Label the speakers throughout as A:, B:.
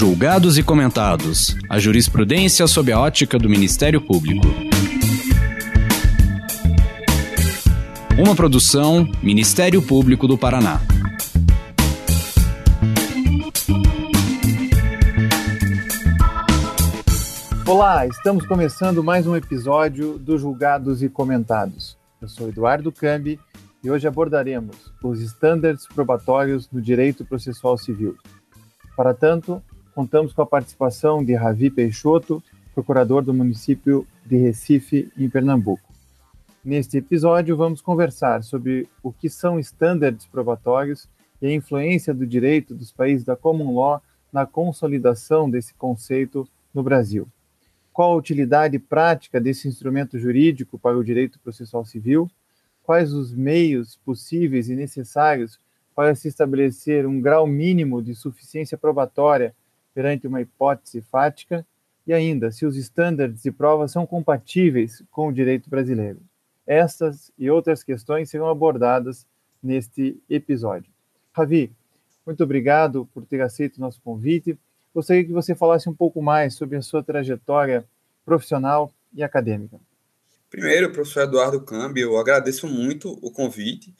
A: Julgados e comentados. A jurisprudência sob a ótica do Ministério Público. Uma produção Ministério Público do Paraná.
B: Olá, estamos começando mais um episódio do Julgados e Comentados. Eu sou Eduardo Cambi e hoje abordaremos os estándares probatórios no direito processual civil. Para tanto, contamos com a participação de Ravi Peixoto, procurador do município de Recife, em Pernambuco. Neste episódio, vamos conversar sobre o que são estándares probatórios e a influência do direito dos países da Common Law na consolidação desse conceito no Brasil. Qual a utilidade prática desse instrumento jurídico para o direito processual civil? Quais os meios possíveis e necessários para se estabelecer um grau mínimo de suficiência probatória perante uma hipótese fática? E ainda, se os estándares de prova são compatíveis com o direito brasileiro. Estas e outras questões serão abordadas neste episódio. Ravi, muito obrigado por ter aceito o nosso convite. Gostaria que você falasse um pouco mais sobre a sua trajetória profissional e acadêmica.
C: Primeiro, professor Eduardo Cambi, eu agradeço muito o convite.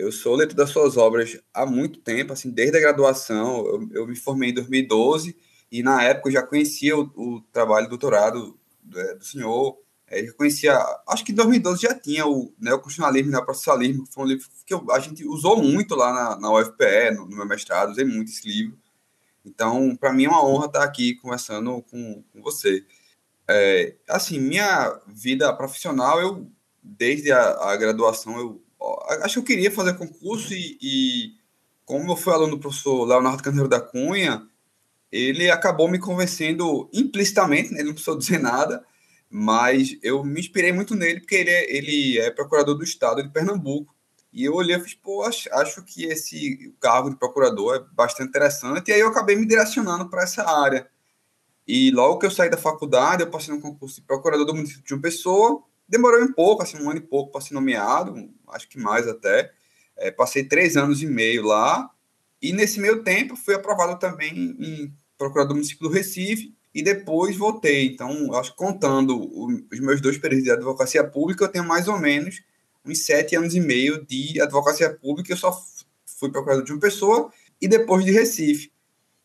C: Eu sou leitor das suas obras há muito tempo, assim, desde a graduação. Eu, eu me formei em 2012 e, na época, eu já conhecia o, o trabalho doutorado do, é, do senhor. É, eu conhecia, acho que em 2012 já tinha o neoconstitucionalismo e neoprocessualismo, que foi um livro que eu, a gente usou muito lá na, na UFPE, no, no meu mestrado, usei muito esse livro. Então, para mim é uma honra estar aqui conversando com, com você. É, assim, minha vida profissional, eu, desde a, a, graduação, eu acho que eu queria fazer concurso e, e como eu fui aluno do professor Leonardo Carneiro da Cunha, ele acabou me convencendo implicitamente, né, ele não precisou dizer nada, mas eu me inspirei muito nele, porque ele é, ele é procurador do estado de Pernambuco, e eu olhei e fiz, pô, acho, acho que esse cargo de procurador é bastante interessante. E aí eu acabei me direcionando para essa área. E logo que eu saí da faculdade, eu passei no concurso de procurador do município de uma pessoa. Demorou um pouco, assim, um ano e pouco para ser nomeado, acho que mais até. É, passei três anos e meio lá. E nesse meio tempo fui aprovado também em procurador do município do Recife. E depois voltei. Então, acho que contando os meus dois períodos de advocacia pública, eu tenho mais ou menos uns sete anos e meio de advocacia pública. Eu só fui procurador de uma pessoa e depois de Recife.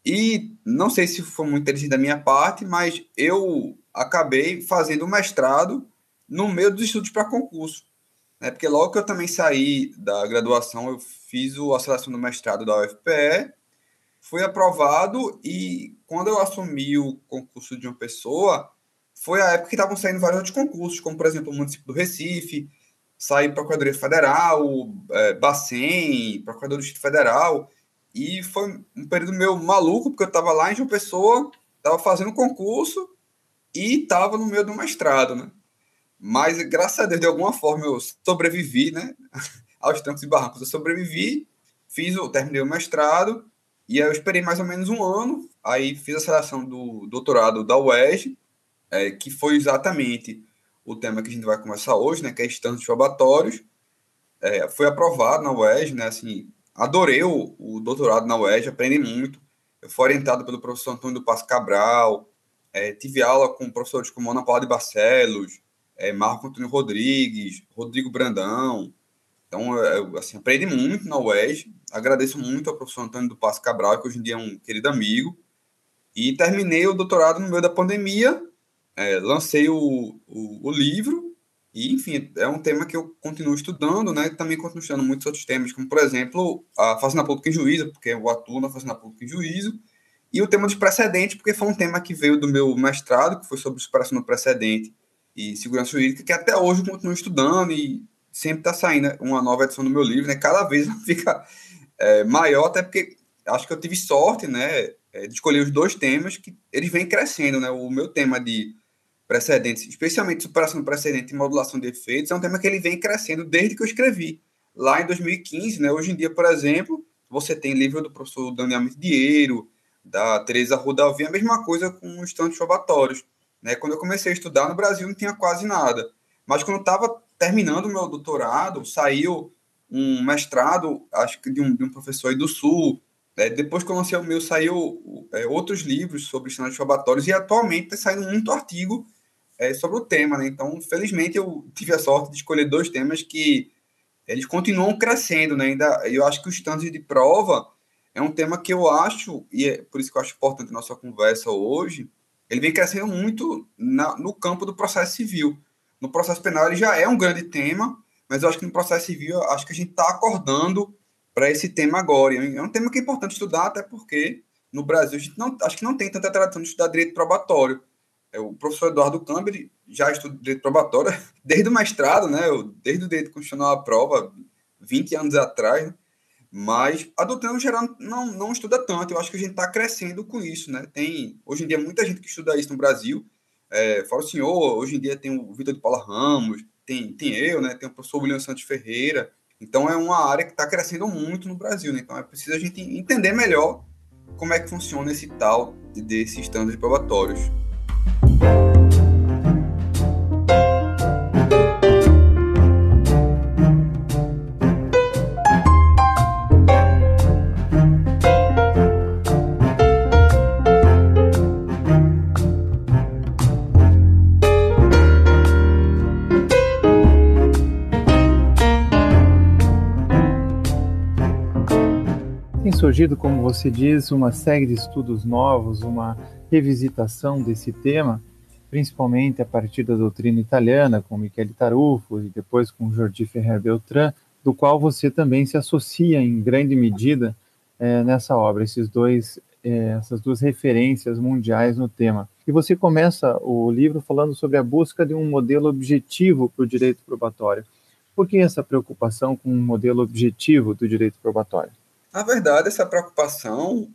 C: E não sei se foi muito inteligente da minha parte, mas eu acabei fazendo o mestrado no meio dos estudos para concurso. Né? Porque logo que eu também saí da graduação, eu fiz a seleção do mestrado da UFPE, fui aprovado e quando eu assumi o concurso de uma pessoa, foi a época que estavam saindo vários outros concursos, como por exemplo o município do Recife, saí Procuradoria Federal, é, Bacen, Procurador do Distrito Federal, e foi um período meio maluco, porque eu estava lá em João Pessoa, estava fazendo concurso e estava no meio do mestrado, né? Mas, graças a Deus, de alguma forma eu sobrevivi, né? Aos trancos e barrancos eu sobrevivi, fiz o, terminei o mestrado, e aí eu esperei mais ou menos um ano, aí fiz a seleção do doutorado da UERJ, é, que foi exatamente o tema que a gente vai conversar hoje, né, que é estantes probatórios. É, foi aprovado na UERJ, né, assim, adorei o, o, doutorado na UERJ, aprendi muito. Eu fui orientado pelo professor Antônio do Passo Cabral, é, tive aula com professores como Ana Paula de Barcelos, é, Marco Antônio Rodrigues, Rodrigo Brandão. Então, eu, assim, aprendi muito na UERJ, agradeço muito ao professor Antônio do Passo Cabral, que hoje em dia é um querido amigo, e terminei o doutorado no meio da pandemia, é, lancei o, o, o, livro, e, enfim, é um tema que eu continuo estudando, né? Também continuo estudando muitos outros temas, como, por exemplo, a Fazenda Pública em Juízo, porque eu atuo na Fazenda Pública em Juízo, e o tema dos precedentes, porque foi um tema que veio do meu mestrado, que foi sobre superação do precedente e segurança jurídica, que até hoje eu continuo estudando e sempre está saindo uma nova edição do meu livro, né? Cada vez fica é, maior, até porque acho que eu tive sorte, né? É, de escolher os dois temas que eles vêm crescendo, né? O meu tema de precedentes, especialmente superação do precedente e modulação de efeitos, é um tema que ele vem crescendo desde que eu escrevi. Lá em 2015, né? Hoje em dia, por exemplo, você tem livro do professor Daniel Dinheiro, da Teresa Rodalvi, a mesma coisa com os tantos probatórios. Né? Quando eu comecei a estudar no Brasil, não tinha quase nada. Mas quando eu estava terminando meu doutorado, saiu um mestrado, acho que de um, de um professor aí do Sul, É, depois que eu lancei o meu, saiu é, outros livros sobre standards probatórios e atualmente está saindo muito artigo é, sobre o tema, né? Então, felizmente, eu tive a sorte de escolher dois temas que eles continuam crescendo, né? Ainda, eu acho que os standards de prova é um tema que eu acho, e é por isso que eu acho importante a nossa conversa hoje, ele vem crescendo muito na, no campo do processo civil. No processo penal ele já é um grande tema, mas eu acho que no processo civil, acho que a gente está acordando para esse tema agora. É um tema que é importante estudar, até porque no Brasil a gente não, acho que não tem tanta tradição de estudar direito probatório. É, o professor Eduardo Câmara já estuda direito probatório desde o mestrado, né? Desde o direito constitucional à prova, 20 anos atrás, né? Mas a doutrina geral não, não estuda tanto. Eu acho que a gente está crescendo com isso, né? Tem hoje em dia muita gente que estuda isso no Brasil. É, fala o senhor, hoje em dia tem o Vitor de Paula Ramos, tem, tem eu, né? Tem o professor William Santos Ferreira. Então é uma área que está crescendo muito no Brasil, né? Então é preciso a gente entender melhor como é que funciona esse tal desses estándares probatórios.
B: Surgido, como você diz, uma série de estudos novos, uma revisitação desse tema, principalmente a partir da doutrina italiana, com Michele Tarufo e depois com Jordi Ferrer Beltrán, do qual você também se associa em grande medida é, nessa obra, esses dois, é, essas duas referências mundiais no tema. E você começa o livro falando sobre a busca de um modelo objetivo para o direito probatório. Por que essa preocupação com um modelo objetivo do direito probatório?
C: Na verdade, essa preocupação,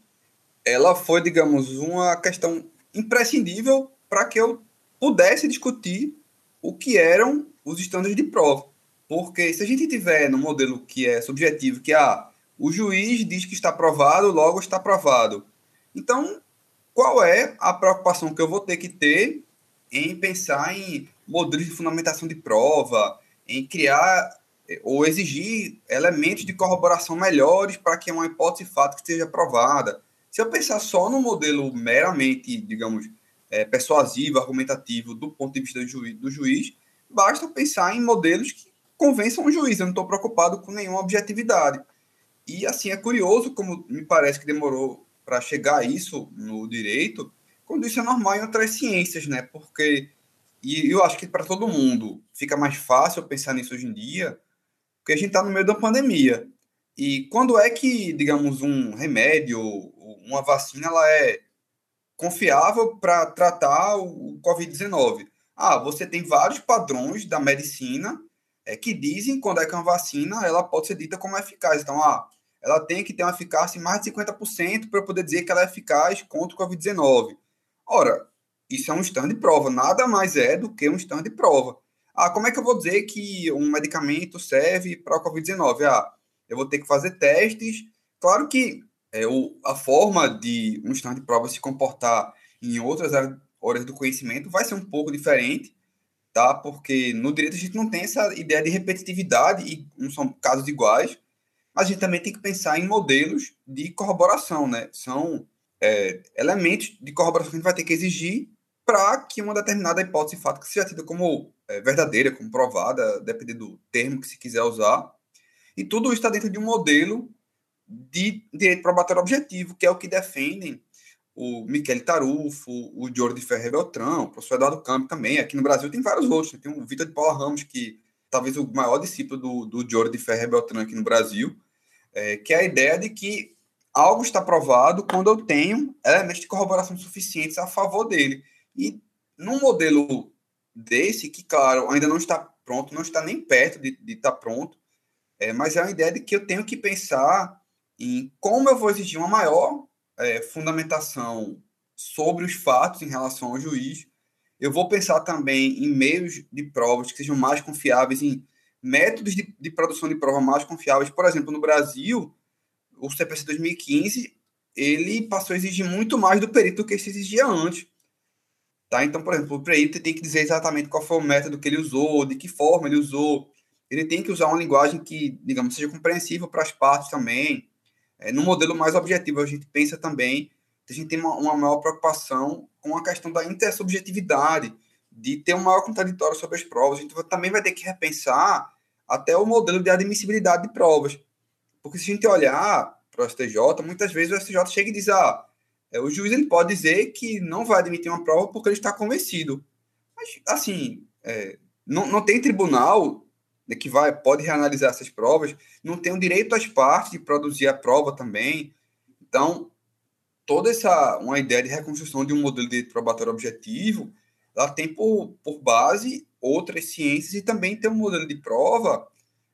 C: ela foi, digamos, uma questão imprescindível para que eu pudesse discutir o que eram os estándares de prova. Porque se a gente tiver no modelo que é subjetivo, que ah, o juiz diz que está aprovado, logo está aprovado. Então, qual é a preocupação que eu vou ter que ter em pensar em modelos de fundamentação de prova, em criar ou exigir elementos de corroboração melhores para que uma hipótese fato esteja provada. Se eu pensar só no modelo meramente, digamos, é, persuasivo, argumentativo, do ponto de vista do juiz, do juiz, basta pensar em modelos que convençam o juiz. Eu não estou preocupado com nenhuma objetividade. E, assim, é curioso como me parece que demorou para chegar a isso no direito, quando isso é normal em outras ciências, né? Porque, e eu acho que para todo mundo fica mais fácil pensar nisso hoje em dia, porque a gente está no meio da pandemia. E quando é que, digamos, um remédio, uma vacina, ela é confiável para tratar o Covid-19? Ah, você tem vários padrões da medicina é, que dizem quando é que uma vacina ela pode ser dita como eficaz. Então, ah, ela tem que ter uma eficácia em mais de 50% para poder dizer que ela é eficaz contra o Covid-19. Ora, isso é um stand de prova, nada mais é do que um stand de prova. Ah, como é que eu vou dizer que um medicamento serve para a Covid-19? Ah, eu vou ter que fazer testes. Claro que é, o, a forma de um estado de prova se comportar em outras áreas do conhecimento vai ser um pouco diferente, tá? Porque no direito a gente não tem essa ideia de repetitividade e não são casos iguais, mas a gente também tem que pensar em modelos de corroboração, né? São é, elementos de corroboração que a gente vai ter que exigir para que uma determinada hipótese de fato seja tida como é, verdadeira, comprovada, dependendo do termo que se quiser usar. E tudo isso está dentro de um modelo de direito probatório objetivo, que é o que defendem o Michele Tarufo, o Jordi Ferreira Beltrão, o professor Eduardo Campos também. Aqui no Brasil tem vários outros. Né? Tem o Vitor de Paula Ramos, que talvez o maior discípulo do, do Jordi Ferreira Beltrão aqui no Brasil, é, que é a ideia de que algo está provado quando eu tenho elementos de corroboração suficientes a favor dele. E num modelo desse, que, claro, ainda não está pronto, não está nem perto de, de estar pronto, é, mas é uma ideia de que eu tenho que pensar em como eu vou exigir uma maior é, fundamentação sobre os fatos em relação ao juiz. Eu vou pensar também em meios de provas que sejam mais confiáveis, em métodos de, de produção de prova mais confiáveis. Por exemplo, no Brasil, o CPC 2015 ele passou a exigir muito mais do perito do que se exigia antes. Tá? Então, por exemplo, o perito tem que dizer exatamente qual foi o método que ele usou, de que forma ele usou. Ele tem que usar uma linguagem que, digamos, seja compreensível para as partes também. É, no modelo mais objetivo, a gente pensa também, a gente tem uma, uma maior preocupação com a questão da intersubjetividade, de ter um maior contraditório sobre as provas. A gente também vai ter que repensar até o modelo de admissibilidade de provas. Porque se a gente olhar para o STJ, muitas vezes o STJ chega e diz: ah, é, o juiz ele pode dizer que não vai admitir uma prova porque ele está convencido. Mas, assim, é, não, não tem tribunal né, que vai pode reanalisar essas provas, não tem o direito às partes de produzir a prova também. Então, toda essa uma ideia de reconstrução de um modelo de probatório objetivo, ela tem por, por base outras ciências e também tem um modelo de prova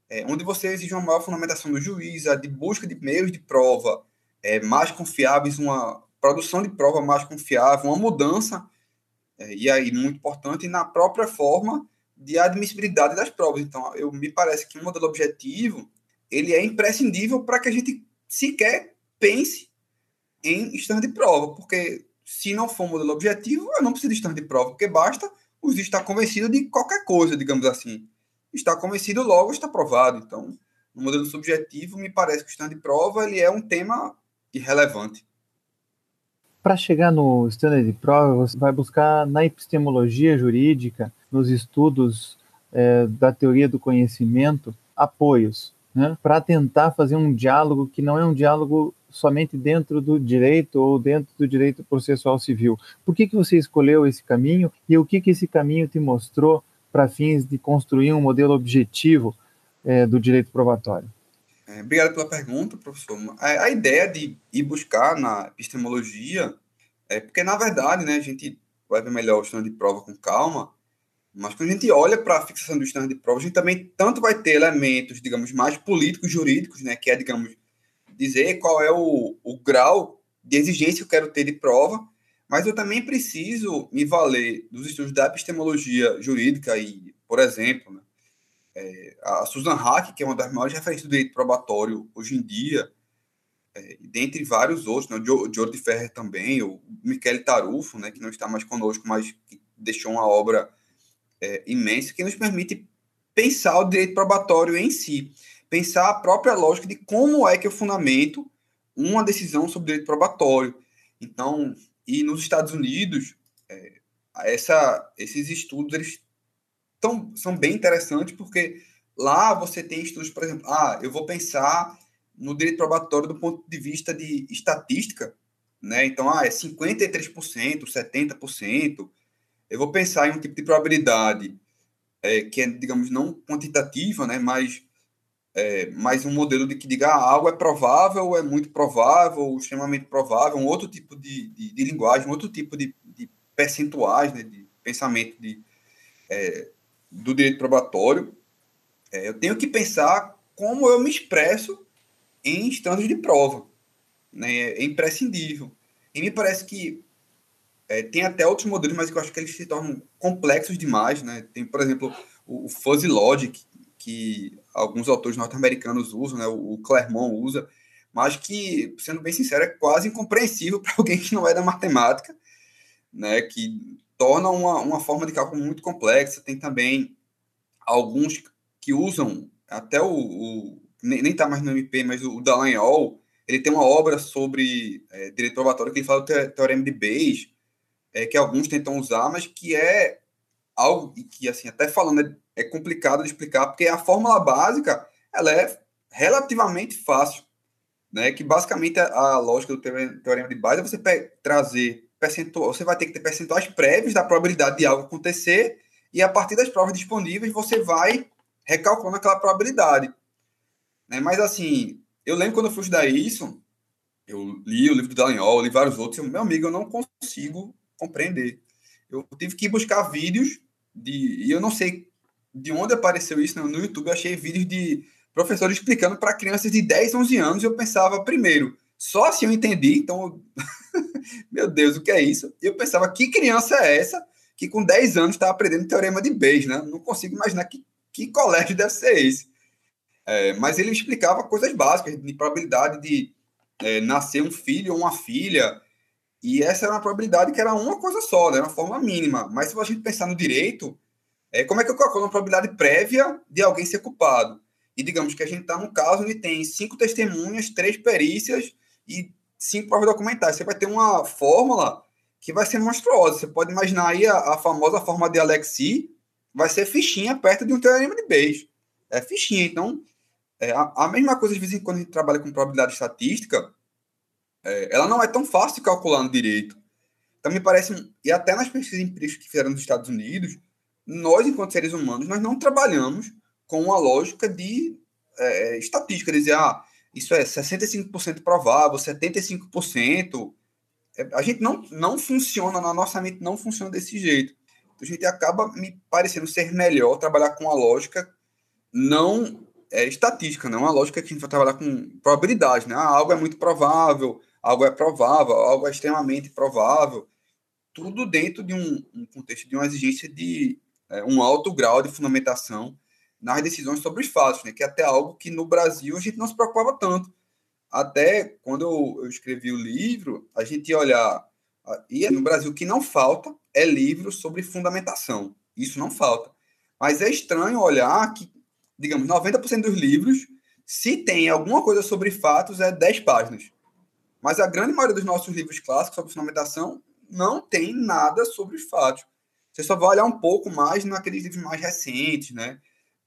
C: é, onde você exige uma maior fundamentação do juiz, a de busca de meios de prova é, mais confiáveis, uma produção de prova mais confiável, uma mudança, é, e aí muito importante, na própria forma de admissibilidade das provas. Então, eu me parece que um modelo objetivo ele é imprescindível para que a gente sequer pense em stand de prova, porque se não for um modelo objetivo, eu não preciso de stand de prova, porque basta o juiz estar convencido de qualquer coisa, digamos assim. Está convencido, logo está provado. Então, no modelo subjetivo, me parece que o stand de prova ele é um tema irrelevante.
B: Para chegar no standard de prova, você vai buscar na epistemologia jurídica, nos estudos é, da teoria do conhecimento, apoios, né, para tentar fazer um diálogo que não é um diálogo somente dentro do direito ou dentro do direito processual civil. Por que, que você escolheu esse caminho e o que, que esse caminho te mostrou para fins de construir um modelo objetivo é, do direito probatório?
C: É, obrigado pela pergunta, professor. A, a, ideia de ir buscar na epistemologia é porque, na verdade, né, a gente vai ver melhor o estando de prova com calma, mas quando a gente olha para a fixação do estando de prova, a gente também tanto vai ter elementos, digamos, mais políticos, jurídicos, né, que é, digamos, dizer qual é o, o grau de exigência que eu quero ter de prova, mas eu também preciso me valer dos estudos da epistemologia jurídica e, por exemplo, né, é, a Susan Hack, que é uma das maiores referências do direito probatório hoje em dia, é, dentre vários outros, né, o Jordi Ferrer também, o Michele Tarufo, né, que não está mais conosco, mas que deixou uma obra é, imensa, que nos permite pensar o direito probatório em si, pensar a própria lógica de como é que eu fundamento uma decisão sobre direito probatório. Então, e nos Estados Unidos, é, essa, esses estudos eles tão, são bem interessantes porque lá você tem estudos, por exemplo, ah, eu vou pensar no direito probatório do ponto de vista de estatística, né? Então, ah, é 53%, 70%. Eu vou pensar em um tipo de probabilidade é, que é, digamos, não quantitativa, né? Mas é, mais um modelo de que diga ah, algo é provável, é muito provável, extremamente provável, um outro tipo de, de, de linguagem, um outro tipo de, de percentuais, né, de pensamento de, é, do direito probatório, é, eu tenho que pensar como eu me expresso em instâncias de prova. Né? É imprescindível. E me parece que é, tem até outros modelos, mas eu acho que eles se tornam complexos demais. Né? Tem, por exemplo, o, o Fuzzy Logic, que alguns autores norte-americanos usam, né? o, o Clermont usa, mas que, sendo bem sincero, é quase incompreensível para alguém que não é da matemática, né? que torna uma, uma forma de cálculo muito complexa. Tem também alguns que usam, até o, o nem está mais no MP, mas o, o Dallagnol, ele tem uma obra sobre é, direito probatório que ele fala do teorema de Bayes, é, que alguns tentam usar, mas que é algo que, assim, até falando é, é complicado de explicar, porque a fórmula básica, ela é relativamente fácil, né? Que basicamente a, a lógica do teorema de Bayes é você trazer percentual, você vai ter que ter percentuais prévios da probabilidade de algo acontecer e a partir das provas disponíveis você vai recalculando aquela probabilidade. Né? Mas assim, eu lembro quando eu fui estudar isso, eu li o livro do Dallagnol, li vários outros, eu, meu amigo, eu não consigo compreender. Eu tive que buscar vídeos de, e eu não sei de onde apareceu isso no, no YouTube, eu achei vídeos de professores explicando para crianças de 10, 11 anos, e eu pensava, primeiro, só assim eu entendi, então, meu Deus, o que é isso? E eu pensava, que criança é essa que com 10 anos está aprendendo teorema de Bayes, né? Não consigo imaginar que, que colégio deve ser esse. É, mas ele explicava coisas básicas, de probabilidade de é, nascer um filho ou uma filha, e essa era uma probabilidade que era uma coisa só, né? uma forma mínima. Mas se a gente pensar no direito, é, como é que eu calculo uma probabilidade prévia de alguém ser culpado? e digamos que a gente está num caso onde tem cinco testemunhas, três perícias e cinco provas documentais. Você vai ter uma fórmula que vai ser monstruosa. Você pode imaginar aí a, a famosa fórmula de Alexi, vai ser fichinha perto de um teorema de Bayes. É fichinha. Então, é, a, a, mesma coisa de vez em quando a gente trabalha com probabilidade estatística, é, ela não é tão fácil de calcular no direito. Então, me parece, e até nas pesquisas empíricas que fizeram nos Estados Unidos, nós, enquanto seres humanos, nós não trabalhamos com uma lógica de é, estatística, dizer, ah, isso é 65% provável, 75%. É, a gente não, não funciona, na nossa mente não funciona desse jeito. Então, a gente acaba me parecendo ser melhor trabalhar com a lógica não é, estatística, não né? uma lógica que a gente vai trabalhar com probabilidade, né? Ah, algo é muito provável, algo é provável, algo é extremamente provável, tudo dentro de um, um contexto de uma exigência de é, um alto grau de fundamentação nas decisões sobre os fatos, né? Que é até algo que no Brasil a gente não se preocupava tanto. Até quando eu, eu escrevi o livro, a gente ia olhar e no Brasil o que não falta é livro sobre fundamentação. Isso não falta. Mas é estranho olhar que digamos, 90% dos livros, se tem alguma coisa sobre fatos, é 10 páginas. Mas a grande maioria dos nossos livros clássicos sobre fundamentação não tem nada sobre os fatos. Você só vai olhar um pouco mais naqueles livros mais recentes, né?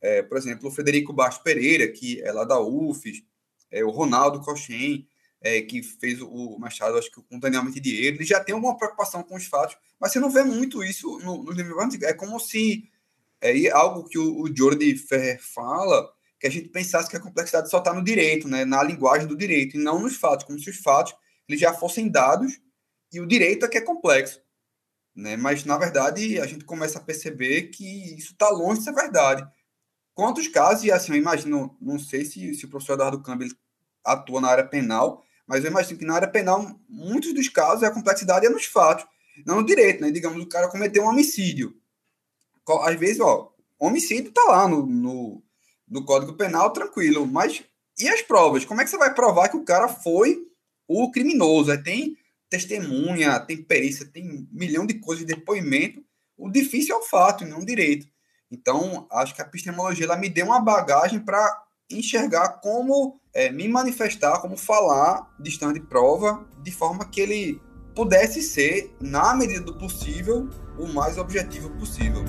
C: É, por exemplo, o Frederico Bastos Pereira, que é lá da UFES, é, o Ronaldo Cochen, é, que fez o Machado, acho que com Daniel Dinheiro, ele já tem alguma preocupação com os fatos, mas você não vê muito isso nos no livros. É como se é algo que o, o Jordi Ferrer fala, que a gente pensasse que a complexidade só está no direito, né, na linguagem do direito, e não nos fatos, como se os fatos eles já fossem dados e o direito é que é complexo. Né? Mas, na verdade, a gente começa a perceber que isso está longe de ser verdade. Quantos casos, e assim, eu imagino, não sei se, se o professor Eduardo Campbell atua na área penal, mas eu imagino que na área penal, muitos dos casos, a complexidade é nos fatos, não no direito, né? Digamos, o cara cometeu um homicídio às vezes, ó, homicídio tá lá no, no, no Código Penal, tranquilo, mas e as provas? Como é que você vai provar que o cara foi o criminoso? Aí tem testemunha, tem perícia, tem um milhão de coisas de depoimento. O difícil é o fato, não o direito. Então, acho que a epistemologia ela me deu uma bagagem para enxergar como é, me manifestar, como falar de stand de prova, de forma que ele pudesse ser, na medida do possível, o mais objetivo possível.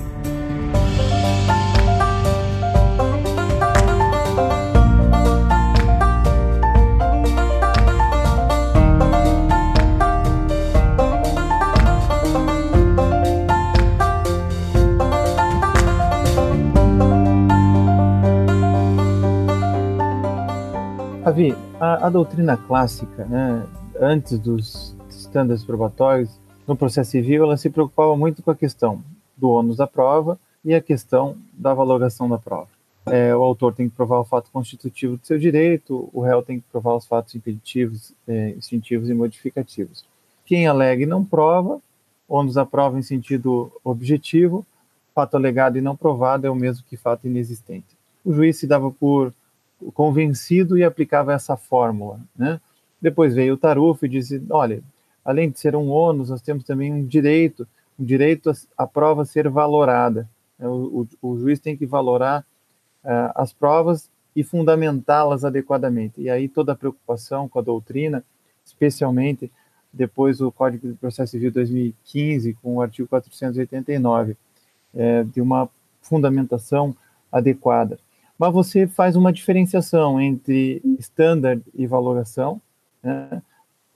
B: Avi, a, a, doutrina clássica, né, antes dos estándares probatórios, no processo civil, ela se preocupava muito com a questão do ônus da prova e a questão da valoração da prova. É, o autor tem que provar o fato constitutivo do seu direito, o réu tem que provar os fatos impeditivos, é, instintivos e modificativos. Quem alega e não prova, ônus da prova em sentido objetivo, fato alegado e não provado é o mesmo que fato inexistente. O juiz se dava por convencido e aplicava essa fórmula. Né? Depois veio o Tarufo e disse: olha, além de ser um ônus, nós temos também um direito, um direito à prova ser valorada. É, o, o, o juiz tem que valorar uh, as provas e fundamentá-las adequadamente. E aí toda a preocupação com a doutrina, especialmente depois do Código de Processo Civil 2015, com o artigo 489, é, de uma fundamentação adequada. Mas você faz uma diferenciação entre standard e valoração, né?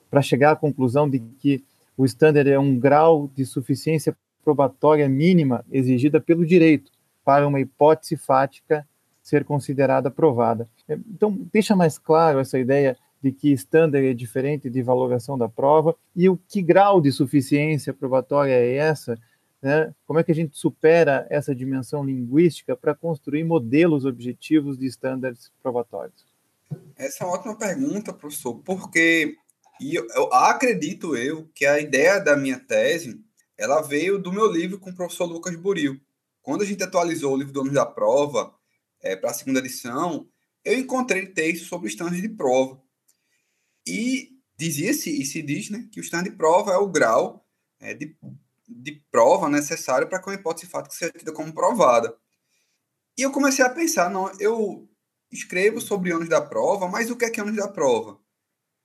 B: para chegar à conclusão de que o standard é um grau de suficiência probatória mínima exigida pelo direito para uma hipótese fática ser considerada provada. Então, deixa mais claro essa ideia de que standard é diferente de valoração da prova e o que grau de suficiência probatória é essa, né? Como é que a gente supera essa dimensão linguística para construir modelos objetivos de estándares probatórios?
C: Essa é uma ótima pergunta, professor, porque eu, eu, acredito eu que a ideia da minha tese ela veio do meu livro com o professor Lucas Buril. Quando a gente atualizou o livro Donos da Prova é, para a segunda edição, eu encontrei texto sobre estándares de prova. E dizia-se, e se diz, né, que o estande de prova é o grau é, de, de prova necessário para que uma hipótese fática seja tida como provada. E eu comecei a pensar, não, eu escrevo sobre ônus da prova, mas o que é que é ônus da prova?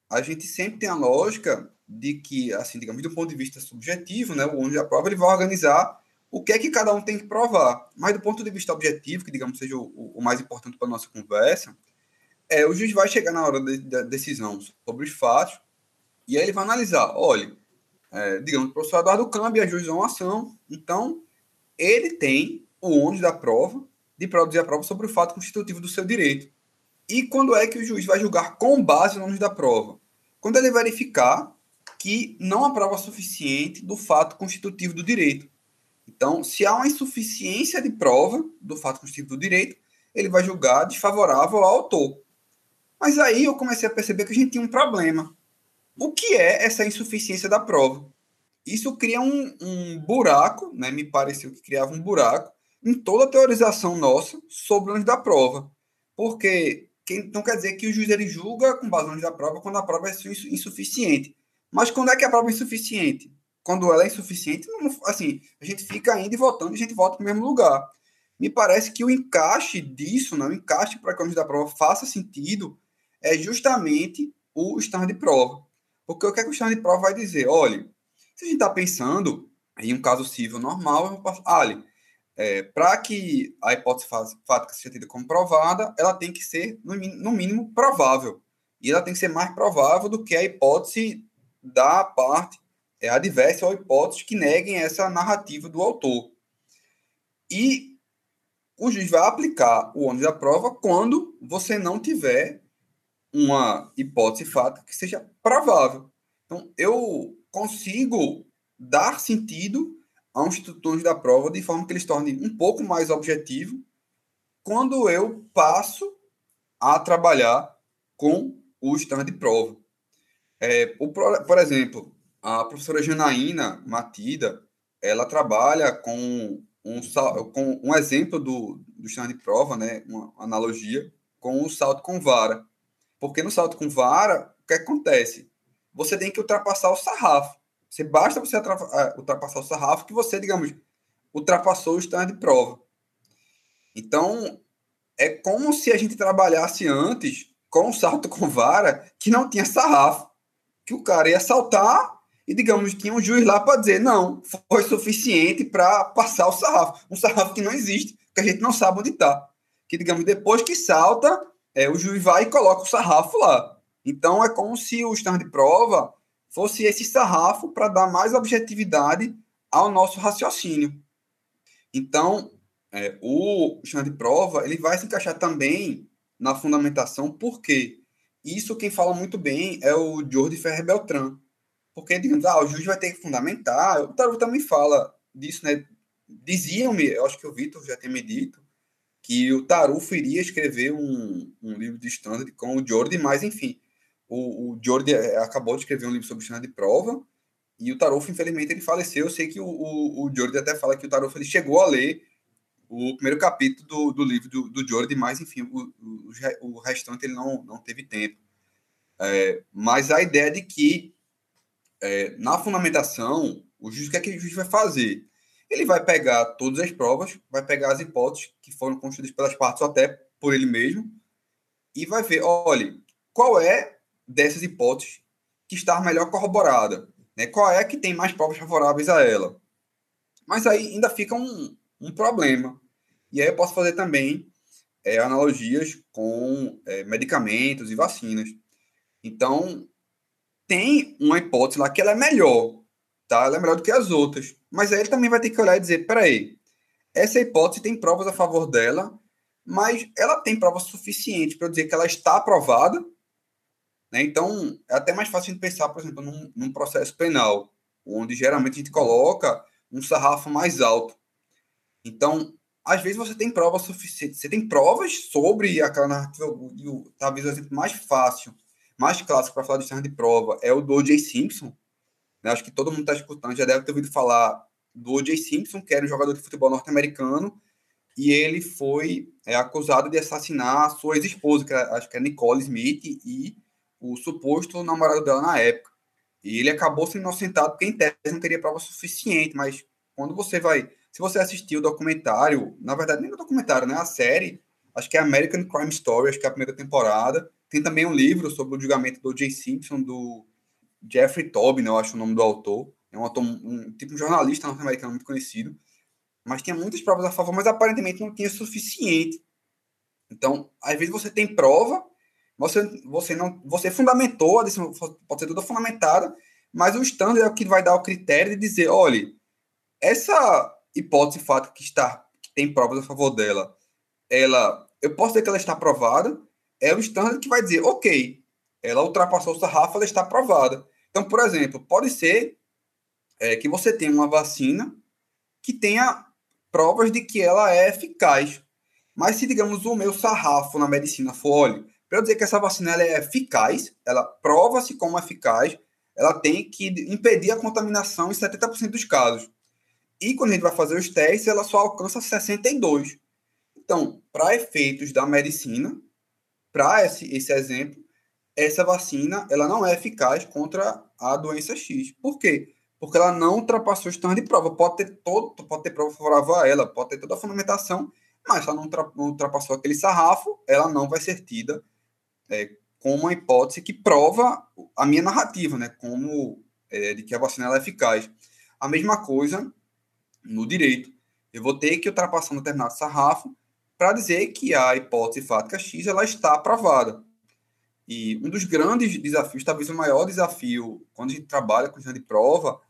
C: A gente sempre tem a lógica de que, assim, digamos, do ponto de vista subjetivo, né, o ônus da prova ele vai organizar o que é que cada um tem que provar. Mas do ponto de vista objetivo, que digamos seja o, o mais importante para a nossa conversa, é o juiz vai chegar na hora da de, decisão sobre os fatos e aí ele vai analisar, olha, é, digamos, o professor Eduardo Câmbio ajuizou uma ação, então ele tem o ônus da prova de produzir a prova sobre o fato constitutivo do seu direito. E quando é que o juiz vai julgar com base no ônus da prova? Quando ele verificar que não há prova suficiente do fato constitutivo do direito. Então, se há uma insuficiência de prova do fato constitutivo do direito, ele vai julgar desfavorável ao autor. Mas aí eu comecei a perceber que a gente tinha um problema. O que é essa insuficiência da prova? Isso cria um, um buraco, né? me pareceu que criava um buraco, em toda a teorização nossa sobre o ônus da prova. Porque quem, não quer dizer que o juiz ele julga com base no ônus da prova quando a prova é insuficiente. Mas quando é que a prova é insuficiente? Quando ela é insuficiente, não, assim, a gente fica ainda e votando e a gente volta para o mesmo lugar. Me parece que o encaixe disso, né, o encaixe para que o ônus da prova faça sentido, é justamente o stand de prova. O que, é que o stand de prova vai dizer? Olha, se a gente está pensando em um caso civil normal, passar, olha, é, para que a hipótese fática seja tida como provada, ela tem que ser, no, no mínimo, provável. E ela tem que ser mais provável do que a hipótese da parte é, adversa ou hipóteses que neguem essa narrativa do autor. E o juiz vai aplicar o ônus da prova quando você não tiver uma hipótese fática que seja provável. Então, eu consigo dar sentido a um instituto da prova de forma que ele se torne um pouco mais objetivo quando eu passo a trabalhar com o stand de prova. É, o, por exemplo, a professora Janaína Matida, ela trabalha com um, com um exemplo do, do stand de prova, né, uma analogia, com o salto com vara. Porque no salto com vara, o que acontece? Você tem que ultrapassar o sarrafo. Você basta você ah, ultrapassar o sarrafo que você, digamos, ultrapassou o stand de prova. Então, é como se a gente trabalhasse antes com o salto com vara que não tinha sarrafo. Que o cara ia saltar e, digamos, tinha um juiz lá para dizer: não, foi suficiente para passar o sarrafo. Um sarrafo que não existe, que a gente não sabe onde está. Que, digamos, depois que salta, é, o juiz vai e coloca o sarrafo lá. Então, é como se o stand de prova fosse esse sarrafo para dar mais objetividade ao nosso raciocínio. Então, é, o chão de prova ele vai se encaixar também na fundamentação, porque isso quem fala muito bem é o Jordi Ferrer Beltrán. Porque, digamos, ah, o juiz vai ter que fundamentar. O Taru também fala disso, né? Diziam-me, eu acho que o Vitor já tem me dito, que o Tarufo iria escrever um, um livro de standard com o Jordi, mas enfim, o, o Jordi é, acabou de escrever um livro sobre o de prova, e o Tarofo, infelizmente, ele faleceu. Eu sei que o, o, o Jordi até fala que o Tarofo ele chegou a ler o primeiro capítulo do, do livro do, do Jordi, mas, enfim, o, o, o restante ele não, não teve tempo. É, mas a ideia de que, é, na fundamentação, o juiz, o que é que o juiz vai fazer? Ele vai pegar todas as provas, vai pegar as hipóteses que foram construídas pelas partes, ou até por ele mesmo, e vai ver, olha, qual é dessas hipóteses que está melhor corroborada. Né? Qual é que tem mais provas favoráveis a ela? Mas aí ainda fica um, um problema. E aí eu posso fazer também é, analogias com é, medicamentos e vacinas. Então, tem uma hipótese lá que ela é melhor, tá? Ela é melhor do que as outras. Mas aí ele também vai ter que olhar e dizer, peraí, essa hipótese tem provas a favor dela, mas ela tem provas suficientes para dizer que ela está aprovada né? Então, é até mais fácil de pensar, por exemplo, num, num, processo penal, onde geralmente a gente coloca um sarrafo mais alto. Então, às vezes você tem provas suficientes, você tem provas sobre aquela narrativa, e o, talvez o exemplo mais fácil, mais clássico para falar de sistema de prova é o do O.J. Simpson. Né? Acho que todo mundo está escutando, já deve ter ouvido falar do O.J. Simpson, que era um jogador de futebol norte-americano, e ele foi é, acusado de assassinar a sua ex-esposa, que era, acho que é Nicole Smith, e o suposto namorado dela na época. E ele acabou sendo inocentado porque, em tese, não teria prova suficiente. Mas quando você vai. Se você assistiu o documentário, na verdade, nem o documentário, né? A série, acho que é American Crime Story, acho que é a primeira temporada. Tem também um livro sobre o julgamento do J. Simpson, do Jeffrey Tobin, eu acho o nome do autor. É um, autor, um tipo um jornalista norte-americano muito conhecido. Mas tinha muitas provas a favor, mas aparentemente não tinha suficiente. Então, às vezes você tem prova, você, você não você fundamentou, a decisão pode ser toda fundamentada, mas o standard é o que vai dar o critério de dizer, olha, essa hipótese fato que está que tem provas a favor dela, ela eu posso dizer que ela está aprovada, é o standard que vai dizer, ok, ela ultrapassou o sarrafo, ela está aprovada. Então, por exemplo, pode ser é, que você tenha uma vacina que tenha provas de que ela é eficaz. Mas se, digamos, o meu sarrafo na medicina for, olha, para eu dizer que essa vacina é eficaz, ela prova-se como eficaz, ela tem que impedir a contaminação em 70% dos casos. E quando a gente vai fazer os testes, ela só alcança 62. Então, para efeitos da medicina, para esse, esse exemplo, essa vacina ela não é eficaz contra a doença X. Por quê? Porque ela não ultrapassou o standard de prova. Pode ter todo, pode ter prova favorável a ela, pode ter toda a fundamentação, mas ela não ultrapassou aquele sarrafo, ela não vai ser tida é, como uma hipótese que prova a minha narrativa, né? Como é, de que a vacina é eficaz. A mesma coisa no direito. Eu vou ter que ultrapassar um determinado sarrafo para dizer que a hipótese fática X ela está aprovada. E um dos grandes desafios, talvez o maior desafio, quando a gente trabalha com de prova,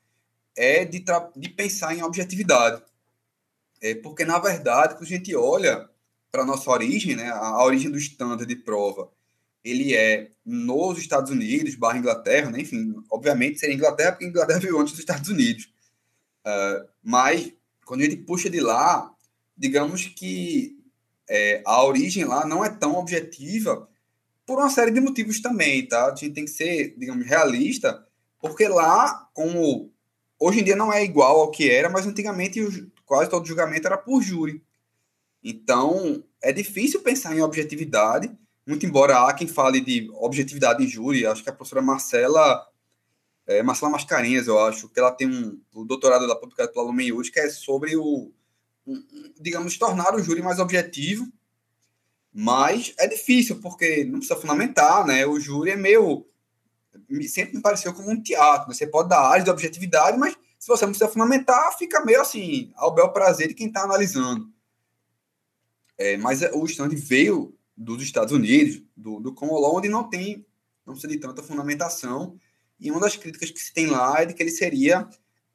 C: é de, de pensar em objetividade. É porque, na verdade, quando a gente olha para a nossa origem, né, a origem do standard de prova, ele é nos Estados Unidos, barra Inglaterra, né, enfim, obviamente seria Inglaterra, porque Inglaterra veio antes dos Estados Unidos. Uh, mas, quando a gente puxa de lá, digamos que é, a origem lá não é tão objetiva por uma série de motivos também, tá? A gente tem que ser, digamos, realista, porque lá, como hoje em dia não é igual ao que era, mas antigamente quase todo julgamento era por júri. Então, é difícil pensar em objetividade, muito embora há quem fale de objetividade em júri, acho que a professora Marcela, é, Marcela Mascarenhas, eu acho, que ela tem um, o doutorado da publicado pela Lumen hoje, que é sobre o, um, digamos, tornar o júri mais objetivo, mas é difícil, porque não precisa fundamentar, né? O júri é meio. Sempre me pareceu como um teatro. Né? Você pode dar áreas de objetividade, mas se você não precisa fundamentar, fica meio assim, ao bel prazer de quem está analisando. É, mas o stand veio dos Estados Unidos, do, do Law, onde não tem, não precisa de tanta fundamentação. E uma das críticas que se tem lá é de que ele seria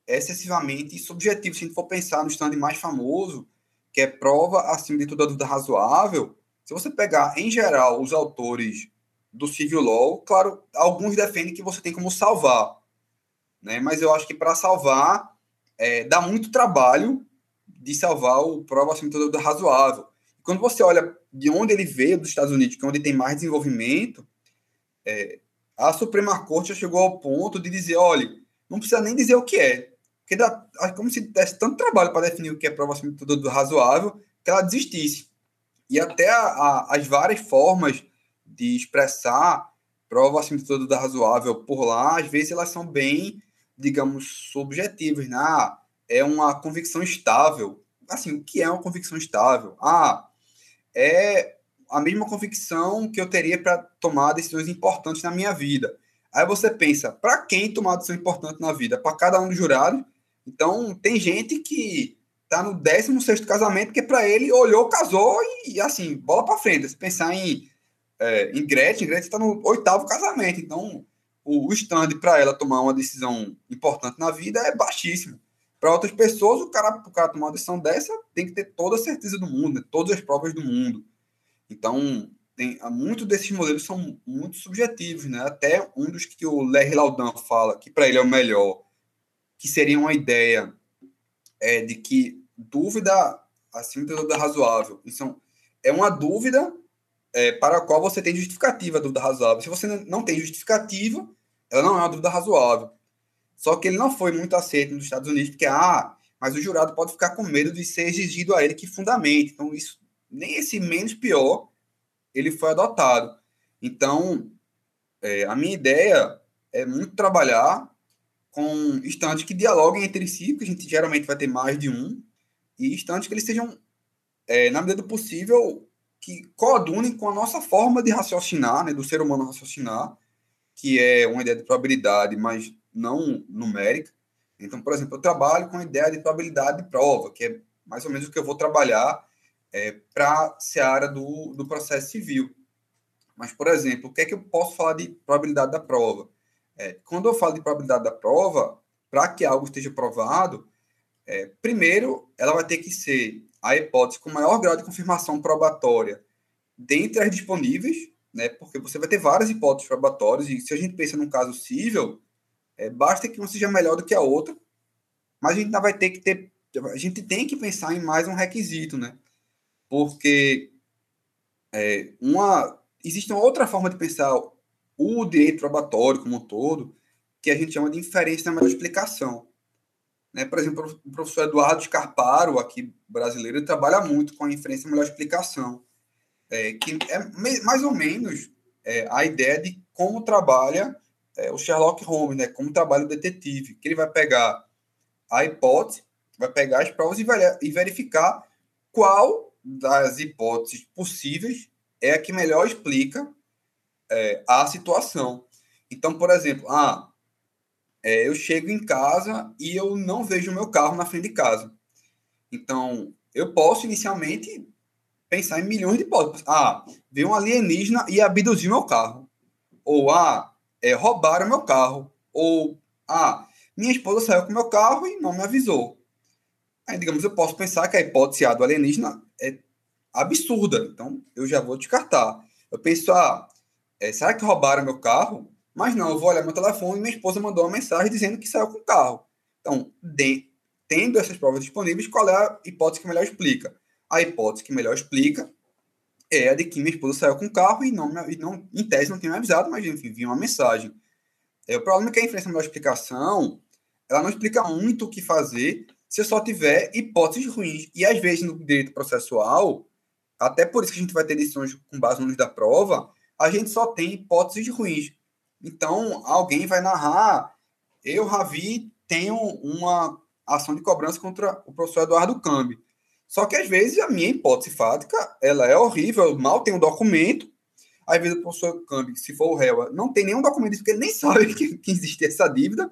C: excessivamente subjetivo. Se a gente for pensar no stand mais famoso, que é prova acima de toda dúvida razoável, se você pegar, em geral, os autores do civil law, claro, alguns defendem que você tem como salvar, né? Mas eu acho que para salvar é, dá muito trabalho de salvar o prova acima razoável. Quando você olha de onde ele veio, dos Estados Unidos, que é onde tem mais desenvolvimento, é, a Suprema Corte já chegou ao ponto de dizer, olha, não precisa nem dizer o que é, porque dá, é como se desse tanto trabalho para definir o que é prova acima razoável, que ela desistisse. E até a, a, as várias formas de expressar prova acima de tudo razoável por lá, às vezes elas são bem, digamos, subjetivas, né? Ah, é uma convicção estável. Assim, o que é uma convicção estável? Ah, é a mesma convicção que eu teria para tomar decisões importantes na minha vida. Aí você pensa, para quem tomar decisão importante na vida? Para cada um dos jurados? Então, tem gente que tá no 16 casamento, que para ele olhou, casou e, assim, bola para frente. Se pensar em, é, em Gretchen, Gretchen está no oitavo casamento. Então, o, o stand para ela tomar uma decisão importante na vida é baixíssimo. Para outras pessoas, o cara, o cara tomar uma decisão dessa tem que ter toda a certeza do mundo, né? todas as provas do mundo. Então, tem, muitos desses modelos são muito subjetivos, né? Até um dos que o Larry Laudan fala, que para ele é o melhor, que seria uma ideia é, de que dúvida acima da dúvida razoável. Isso é uma dúvida é, para a qual você tem justificativa, dúvida razoável. Se você não tem justificativa, ela não é uma dúvida razoável. Só que ele não foi muito aceito nos Estados Unidos, porque, ah, mas o jurado pode ficar com medo de ser exigido a ele que fundamente. Então, isso, nem esse menos pior, ele foi adotado. Então, é, a minha ideia é muito trabalhar com estantes que dialoguem entre si, porque a gente geralmente vai ter mais de um, e estantes que eles sejam, é, na medida do possível, que coadunem com a nossa forma de raciocinar, né, do ser humano raciocinar, que é uma ideia de probabilidade, mas não numérica. Então, por exemplo, eu trabalho com a ideia de probabilidade de prova, que é mais ou menos o que eu vou trabalhar é, para a área do, do processo civil. Mas, por exemplo, o que é que eu posso falar de probabilidade da prova? É, quando eu falo de probabilidade da prova, para que algo esteja provado, é, primeiro, ela vai ter que ser a hipótese com maior grau de confirmação probatória dentre as disponíveis, né, porque você vai ter várias hipóteses probatórias, e se a gente pensa num caso civil, é, basta que uma seja melhor do que a outra, mas a gente ainda vai ter que ter, a gente tem que pensar em mais um requisito, né, porque é, uma, existe uma outra forma de pensar o direito probatório como um todo, que a gente chama de inferência na melhor explicação. Né? Por exemplo, o professor Eduardo Scarparo, aqui brasileiro, ele trabalha muito com a inferência na melhor explicação, é, que é mais ou menos é, a ideia de como trabalha é, o Sherlock Holmes, né? como trabalha o detetive, que ele vai pegar a hipótese, vai pegar as provas e, e verificar qual das hipóteses possíveis é a que melhor explica é, a situação. Então, por exemplo, ah, é, eu chego em casa e eu não vejo o meu carro na frente de casa. Então, eu posso inicialmente pensar em milhões de hipóteses. Ah, veio um alienígena e abduziu meu carro. Ou, ah, é, roubaram meu carro. Ou, ah, minha esposa saiu com meu carro e não me avisou. Aí, digamos, eu posso pensar que a hipótese A do alienígena é absurda. Então, eu já vou descartar. Eu penso, ah, é, será que roubaram meu carro? Mas não, eu vou olhar meu telefone e minha esposa mandou uma mensagem dizendo que saiu com o carro. Então, de, tendo essas provas disponíveis, qual é a hipótese que melhor explica? A hipótese que melhor explica é a de que minha esposa saiu com o carro e não, e não em tese não tinha me avisado, mas enfim, vi uma mensagem. É, o problema é que a inferência melhor explicação, ela não explica muito o que fazer se eu só tiver hipóteses ruins. E às vezes no direito processual, até por isso que a gente vai ter decisões com base no da prova, a gente só tem hipóteses ruins. Então, alguém vai narrar, eu, Ravi, tenho uma ação de cobrança contra o professor Eduardo Cambi. Só que, às vezes, a minha hipótese fática, ela é horrível, eu mal tenho um documento, às vezes o professor Cambi, se for o réu, não tem nenhum documento, porque ele nem sabe que, que existe essa dívida.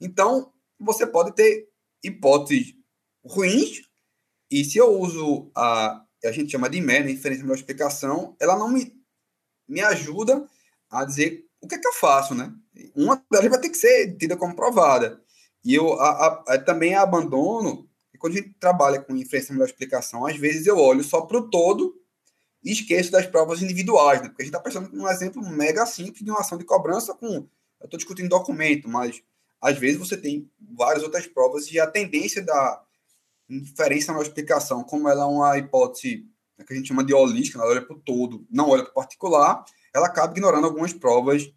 C: Então, você pode ter hipóteses ruins, e se eu uso a, a gente chama de né, inferência melhor explicação, ela não me me ajuda a dizer o que é que eu faço, né? Uma delas vai ter que ser tida como provada. E eu a, a, também abandono, e quando a gente trabalha com inferência melhor explicação, às vezes eu olho só para o todo e esqueço das provas individuais, né? Porque a gente está pensando num exemplo mega simples de uma ação de cobrança com. Eu estou discutindo documento, mas às vezes você tem várias outras provas e a tendência da inferência melhor explicação, como ela é uma hipótese né, que a gente chama de holística, ela olha para o todo, não olha para o particular, ela acaba ignorando algumas provas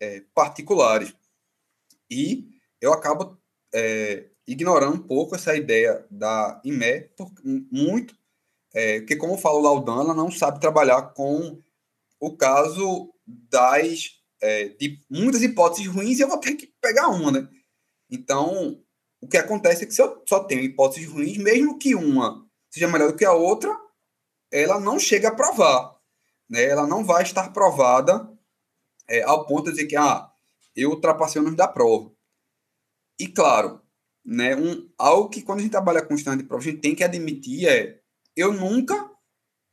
C: é, particulares. E eu acabo é, ignorando um pouco essa ideia da IME, por, muito, é, porque, como fala o Laudan, ela não sabe trabalhar com o caso das é, de muitas hipóteses ruins e eu vou ter que pegar uma, né? Então, o que acontece é que se eu só tenho hipóteses ruins, mesmo que uma seja melhor do que a outra, ela não chega a provar. Né? Ela não vai estar provada é, ao ponto de dizer que ah, eu ultrapassei o número da prova. E claro, né, um, algo que quando a gente trabalha com estudante de prova, a gente tem que admitir é eu nunca,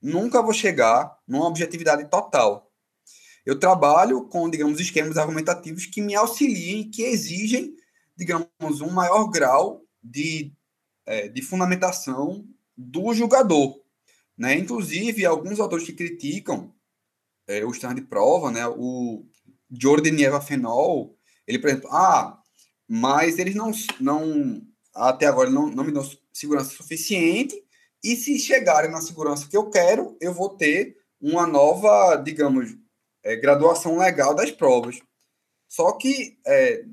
C: nunca vou chegar numa objetividade total. Eu trabalho com, digamos, esquemas argumentativos que me auxiliem, que exigem, digamos, um maior grau de, é, de fundamentação do julgador. Né? Inclusive, alguns autores que criticam é, o standard de prova, né? o Jordan Eva Fenol, ele, por exemplo, ah, mas eles não, não até agora não, não me dão segurança suficiente, e se chegarem na segurança que eu quero, eu vou ter uma nova, digamos, é, graduação legal das provas. Só que é,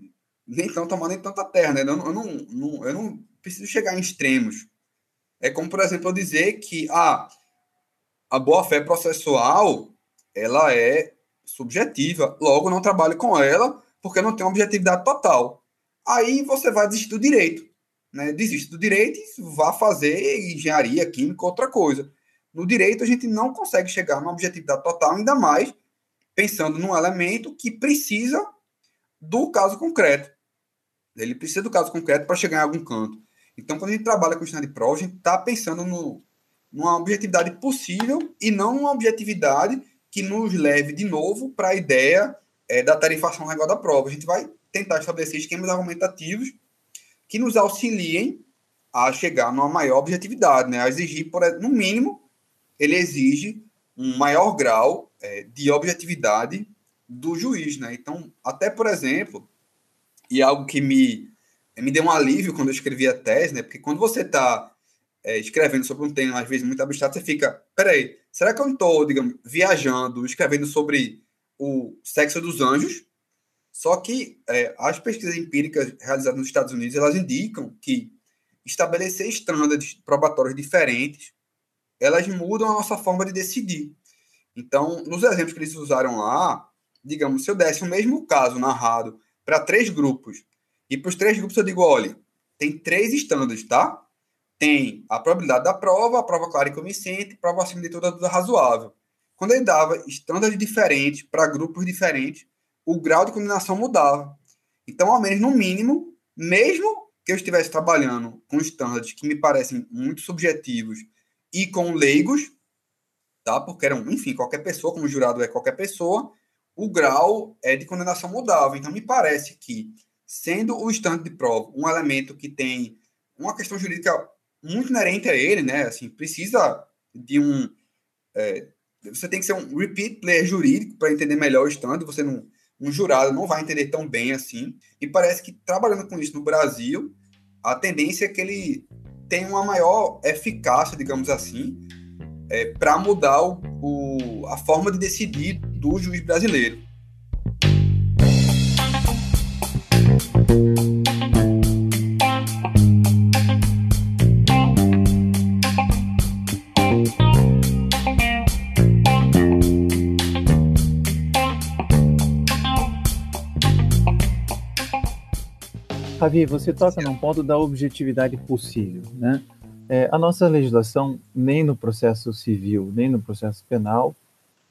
C: nem tão tomando nem tanta terra, né? Eu não, eu não, eu não preciso chegar em extremos. É como, por exemplo, eu dizer que ah, a boa-fé processual ela é subjetiva, logo não trabalho com ela porque não tem objetividade total. Aí você vai desistir do direito. Né? Desiste do direito e vá fazer engenharia, química, outra coisa. no direito a gente não consegue chegar numa objetividade total, ainda mais pensando num elemento que precisa do caso concreto. Ele precisa do caso concreto para chegar em algum canto. Então, quando a gente trabalha com o de prova, a gente está pensando no, numa objetividade possível e não uma objetividade que nos leve de novo para a ideia é, da tarifação legal da prova. A gente vai tentar estabelecer esquemas argumentativos que nos auxiliem a chegar numa maior objetividade, né? a exigir, por, no mínimo, ele exige um maior grau é, de objetividade do juiz. Né? Então, até por exemplo, e algo que me, me deu um alívio quando eu escrevi a tese, né? porque quando você está é, escrevendo sobre um tema, às vezes muito abstrato, você fica, peraí, será que eu estou, digamos, viajando, escrevendo sobre o sexo dos anjos? Só que é, as pesquisas empíricas realizadas nos Estados Unidos, elas indicam que estabelecer estándares probatórios diferentes, elas mudam a nossa forma de decidir. Então, nos exemplos que eles usaram lá, digamos, se eu desse o mesmo caso narrado para três grupos, e para os três grupos eu digo, olha, tem três estándares, tá? tem a probabilidade da prova, a prova clara e convincente, prova acima de toda dúvida razoável. Quando ele dava estándares diferentes para grupos diferentes, o grau de condenação mudava. Então, ao menos no mínimo, mesmo que eu estivesse trabalhando com estándares que me parecem muito subjetivos e com leigos, tá? Porque eram, enfim, qualquer pessoa, como jurado é qualquer pessoa, o grau é de condenação mudava. Então, me parece que, sendo o estande de prova um elemento que tem uma questão jurídica muito inerente a ele, né? Assim, precisa de um. É, você tem que ser um repeat player jurídico para entender melhor o stand. Você não. Um jurado não vai entender tão bem assim. E parece que trabalhando com isso no Brasil, a tendência é que ele tenha uma maior eficácia, digamos assim, é, para mudar o, o, a forma de decidir do juiz brasileiro.
B: Fabi, você toca num ponto da objetividade possível, né? É, a nossa legislação, nem no processo civil, nem no processo penal,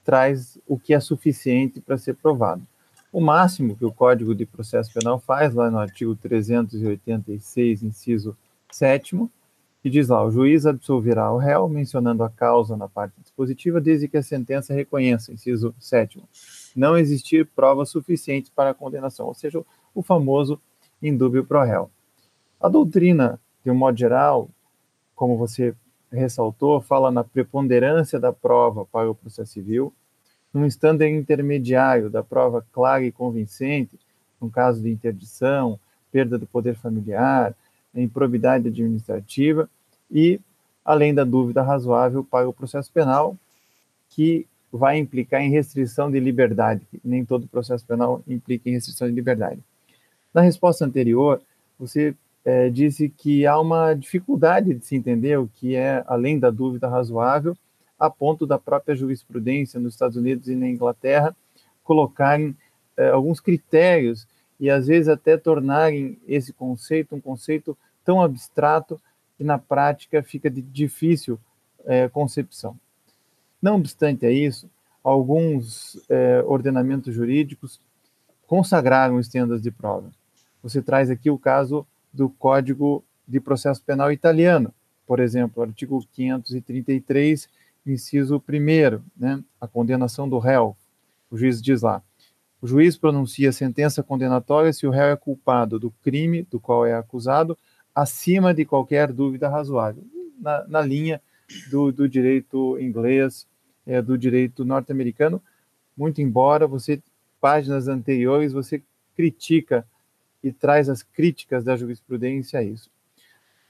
B: traz o que é suficiente para ser provado. O máximo que o Código de Processo Penal faz, lá no artigo 386, inciso 7, que diz lá: o juiz absolverá o réu, mencionando a causa na parte dispositiva, desde que a sentença reconheça, inciso 7, não existir provas suficientes para a condenação, ou seja, o famoso indúbio pro réu. A doutrina, de um modo geral, como você ressaltou, fala na preponderância da prova para o processo civil, num estándar intermediário da prova clara e convincente, no caso de interdição, perda do poder familiar, improbidade administrativa e, além da dúvida razoável para o processo penal, que vai implicar em restrição de liberdade. Nem todo processo penal implica em restrição de liberdade. Na resposta anterior, você é, disse que há uma dificuldade de se entender o que é, além da dúvida razoável, a ponto da própria jurisprudência nos Estados Unidos e na Inglaterra colocarem é, alguns critérios e às vezes até tornarem esse conceito um conceito tão abstrato que na prática fica de difícil é, concepção. Não obstante a isso, alguns é, ordenamentos jurídicos consagraram os tendas de prova você traz aqui o caso do Código de Processo Penal italiano, por exemplo, artigo 533, inciso 1, né, a condenação do réu. O juiz diz lá: o juiz pronuncia sentença condenatória se o réu é culpado do crime do qual é acusado, acima de qualquer dúvida razoável, na, na linha do, do, direito inglês, é, do direito norte-americano, muito embora você, páginas anteriores, você critica e traz as críticas da jurisprudência a isso.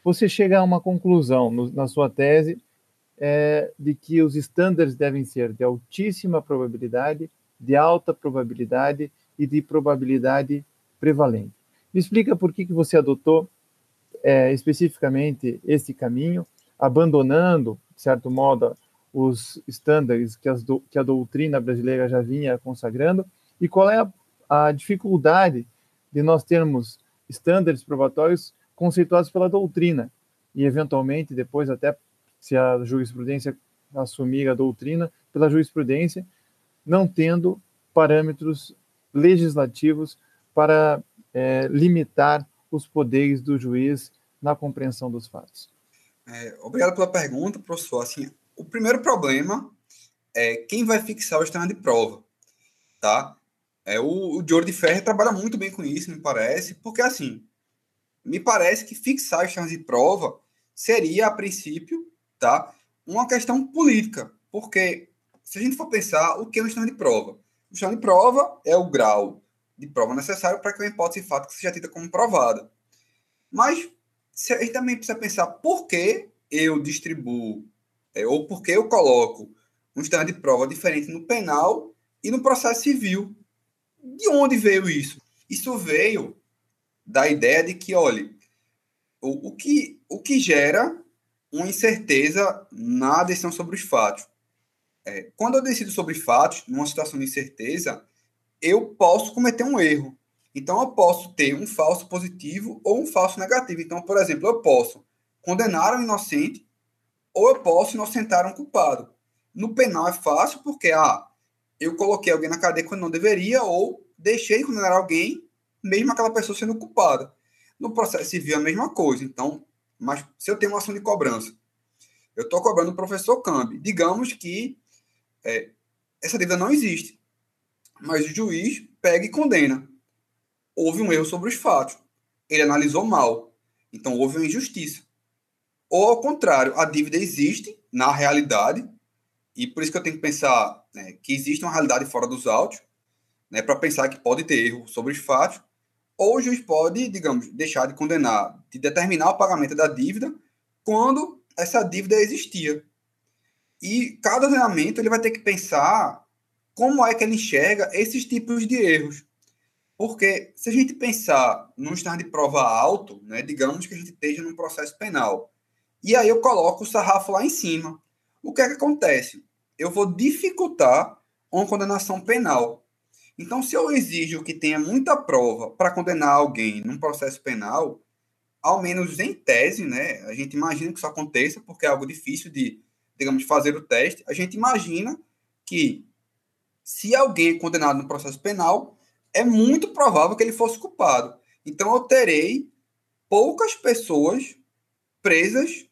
B: Você chega a uma conclusão no, na sua tese é, de que os estándares devem ser de altíssima probabilidade, de alta probabilidade e de probabilidade prevalente. Me explica por que, que você adotou é, especificamente esse caminho, abandonando, de certo modo, os estándares que, que, a doutrina brasileira já vinha consagrando, e qual é a, a dificuldade de nós termos estándares probatórios conceituados pela doutrina e, eventualmente, depois até, se a jurisprudência assumir a doutrina pela jurisprudência, não tendo parâmetros legislativos para é, limitar os poderes do juiz na compreensão dos fatos.
C: É, obrigado pela pergunta, professor. Assim, o primeiro problema é quem vai fixar o externo de prova, tá? É, o, o de Ferro trabalha muito bem com isso, me parece, porque assim, me parece que fixar externo de prova seria, a princípio, tá, uma questão política, porque se a gente for pensar, o que é um externo de prova? O externo de prova é o grau de prova necessário para que uma hipótese de fato seja tida como provada. Mas a gente também precisa pensar por que eu distribuo, é, ou por que eu coloco um externo de prova diferente no penal e no processo civil. De onde veio isso? Isso veio da ideia de que, olha, o, o, que, o que gera uma incerteza na decisão sobre os fatos. É, quando eu decido sobre fatos, numa situação de incerteza, eu posso cometer um erro. Então, eu posso ter um falso positivo ou um falso negativo. Então, por exemplo, eu posso condenar um inocente ou eu posso inocentar um culpado. No penal é fácil porque, ah, eu coloquei alguém na cadeia quando não deveria, ou deixei de condenar alguém, mesmo aquela pessoa sendo culpada. No processo civil é a mesma coisa. Então, mas se eu tenho uma ação de cobrança, eu estou cobrando o professor Cambi. Digamos que é, essa dívida não existe, mas o juiz pega e condena. Houve um erro sobre os fatos. Ele analisou mal. Então, houve uma injustiça. Ou, ao contrário, a dívida existe na realidade, e por isso que eu tenho que pensar né, que existe uma realidade fora dos autos, né, para pensar que pode ter erro sobre os fatos, ou o juiz pode, digamos, deixar de condenar, de determinar o pagamento da dívida quando essa dívida existia. E cada ordenamento ele vai ter que pensar como é que ele enxerga esses tipos de erros. Porque se a gente pensar num estado de prova alto, né, digamos que a gente esteja num processo penal, e aí eu coloco o sarrafo lá em cima, o que é que acontece? Eu vou dificultar uma condenação penal. Então, se eu exijo que tenha muita prova para condenar alguém num processo penal, ao menos em tese, né? A gente imagina que isso aconteça, porque é algo difícil de, digamos, fazer o teste. A gente imagina que se alguém é condenado no processo penal, é muito provável que ele fosse culpado. Então, eu terei poucas pessoas presas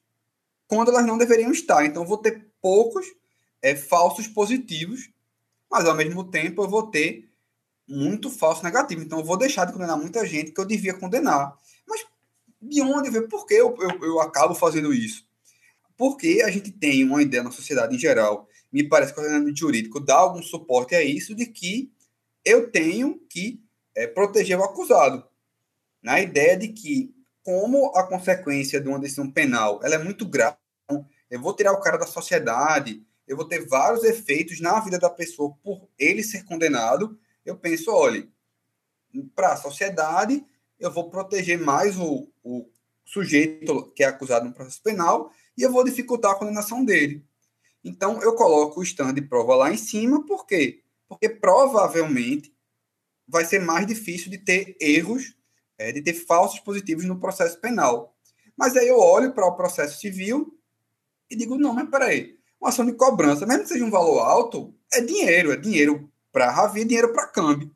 C: quando elas não deveriam estar. Então, vou ter poucos é, falsos positivos, mas ao mesmo tempo eu vou ter muito falso negativo. Então, eu vou deixar de condenar muita gente que eu devia condenar. Mas de onde ver? Por que eu, eu, eu acabo fazendo isso? Porque a gente tem uma ideia na sociedade em geral, me parece que o ordenamento jurídico dá algum suporte a isso, de que eu tenho que é, proteger o acusado. Na ideia de que, como a consequência de uma decisão penal ela é muito grave, eu vou tirar o cara da sociedade, eu vou ter vários efeitos na vida da pessoa por ele ser condenado, eu penso, olha, para a sociedade, eu vou proteger mais o, o sujeito que é acusado no processo penal e eu vou dificultar a condenação dele. Então, eu coloco o stand de prova lá em cima, por quê? Porque provavelmente vai ser mais difícil de ter erros, é, de ter falsos positivos no processo penal. Mas aí eu olho para o processo civil e digo, não, mas peraí, uma ação de cobrança, mesmo que seja um valor alto, é dinheiro, é dinheiro para Ravi, é dinheiro para câmbio.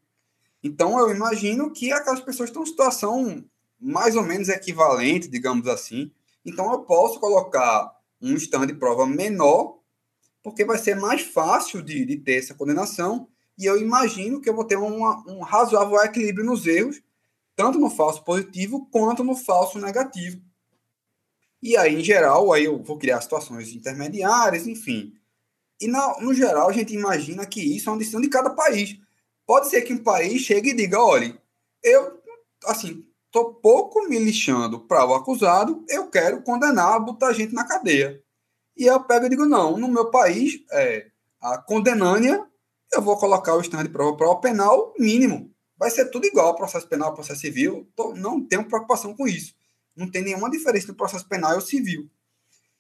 C: Então eu imagino que aquelas pessoas estão em situação mais ou menos equivalente, digamos assim. Então eu posso colocar um stand de prova menor, porque vai ser mais fácil de, de ter essa condenação, e eu imagino que eu vou ter uma, um razoável equilíbrio nos erros, tanto no falso positivo quanto no falso negativo. E aí, em geral, aí eu vou criar situações intermediárias, enfim. E na, no geral, a gente imagina que isso é uma decisão de cada país. Pode ser que um país chegue e diga, olha, eu, assim, tô pouco me lixando para o acusado, eu quero condenar, botar gente na cadeia. E eu pego e digo, não, no meu país, é, a condenânia, eu vou colocar o estado de prova para o penal mínimo. Vai ser tudo igual, processo penal, processo civil. Não tenho preocupação com isso. Não tem nenhuma diferença no processo penal e civil.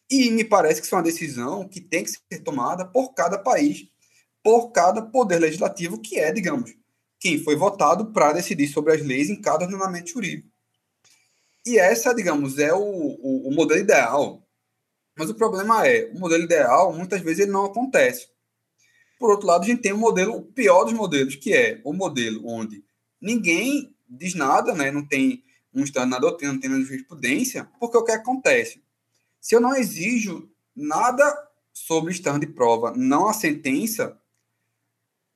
C: E me parece que isso é uma decisão que tem que ser tomada por cada país, por cada poder legislativo, que é, digamos, quem foi votado para decidir sobre as leis em cada ordenamento jurídico. E essa, digamos, é o, o, o modelo ideal. Mas o problema é, o modelo ideal, muitas vezes, ele não acontece. Por outro lado, a gente tem o um modelo, o pior dos modelos, que é o modelo onde ninguém diz nada, né? não tem um estado na doutrina, não tem na jurisprudência, porque o que acontece? Se eu não exijo nada sobre o stand de prova, não a sentença,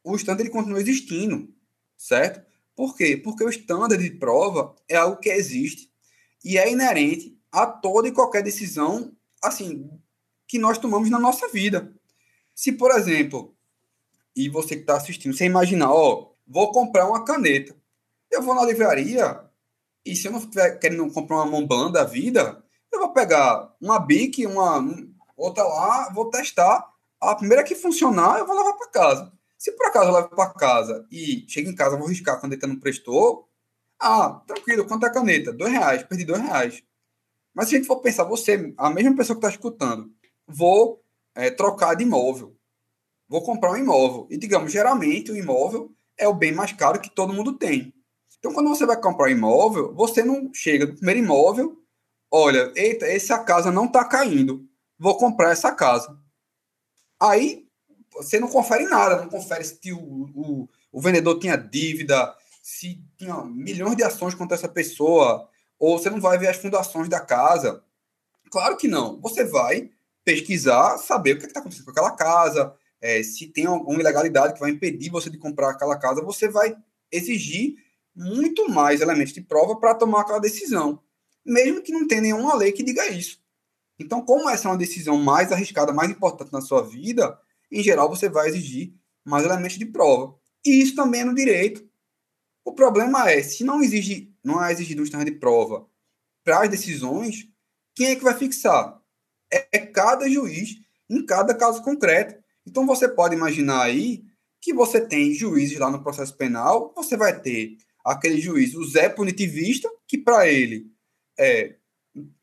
C: o stand ele continua existindo, certo? Por quê? Porque o standard de prova é algo que existe e é inerente a toda e qualquer decisão, assim, que nós tomamos na nossa vida. Se, por exemplo, e você que está assistindo, você imaginar, ó, vou comprar uma caneta. Eu vou na livraria e se eu não estiver querendo comprar uma Montblanc da vida, eu vou pegar uma Bic, uma outra lá, vou testar. A primeira que funcionar, eu vou levar para casa. Se por acaso eu levo para casa e chego em casa, vou riscar a caneta não prestou, ah, tranquilo, quanto é a caneta? Dois reais, perdi dois reais. Mas se a gente for pensar, você, a mesma pessoa que está escutando, vou é, trocar de imóvel, vou comprar um imóvel. E digamos, geralmente o imóvel é o bem mais caro que todo mundo tem. Então, quando você vai comprar um imóvel, você não chega no primeiro imóvel, olha, eita, essa casa não está caindo, vou comprar essa casa. Aí você não confere nada, não confere se o, o, o vendedor tinha dívida, se tinha milhões de ações contra essa pessoa, ou você não vai ver as fundações da casa. Claro que não. Você vai pesquisar, saber o que é está acontecendo com aquela casa, é, se tem alguma ilegalidade que vai impedir você de comprar aquela casa, você vai exigir muito mais elementos de prova para tomar aquela decisão, mesmo que não tenha nenhuma lei que diga isso. Então, como essa é uma decisão mais arriscada, mais importante na sua vida, em geral você vai exigir mais elementos de prova. E isso também é no direito. O problema é, se não exige, não é exigido um standard de prova para as decisões, quem é que vai fixar? É, é cada juiz em cada caso concreto. Então você pode imaginar aí que você tem juízes lá no processo penal, você vai ter aquele juiz, o Zé punitivista, que para ele é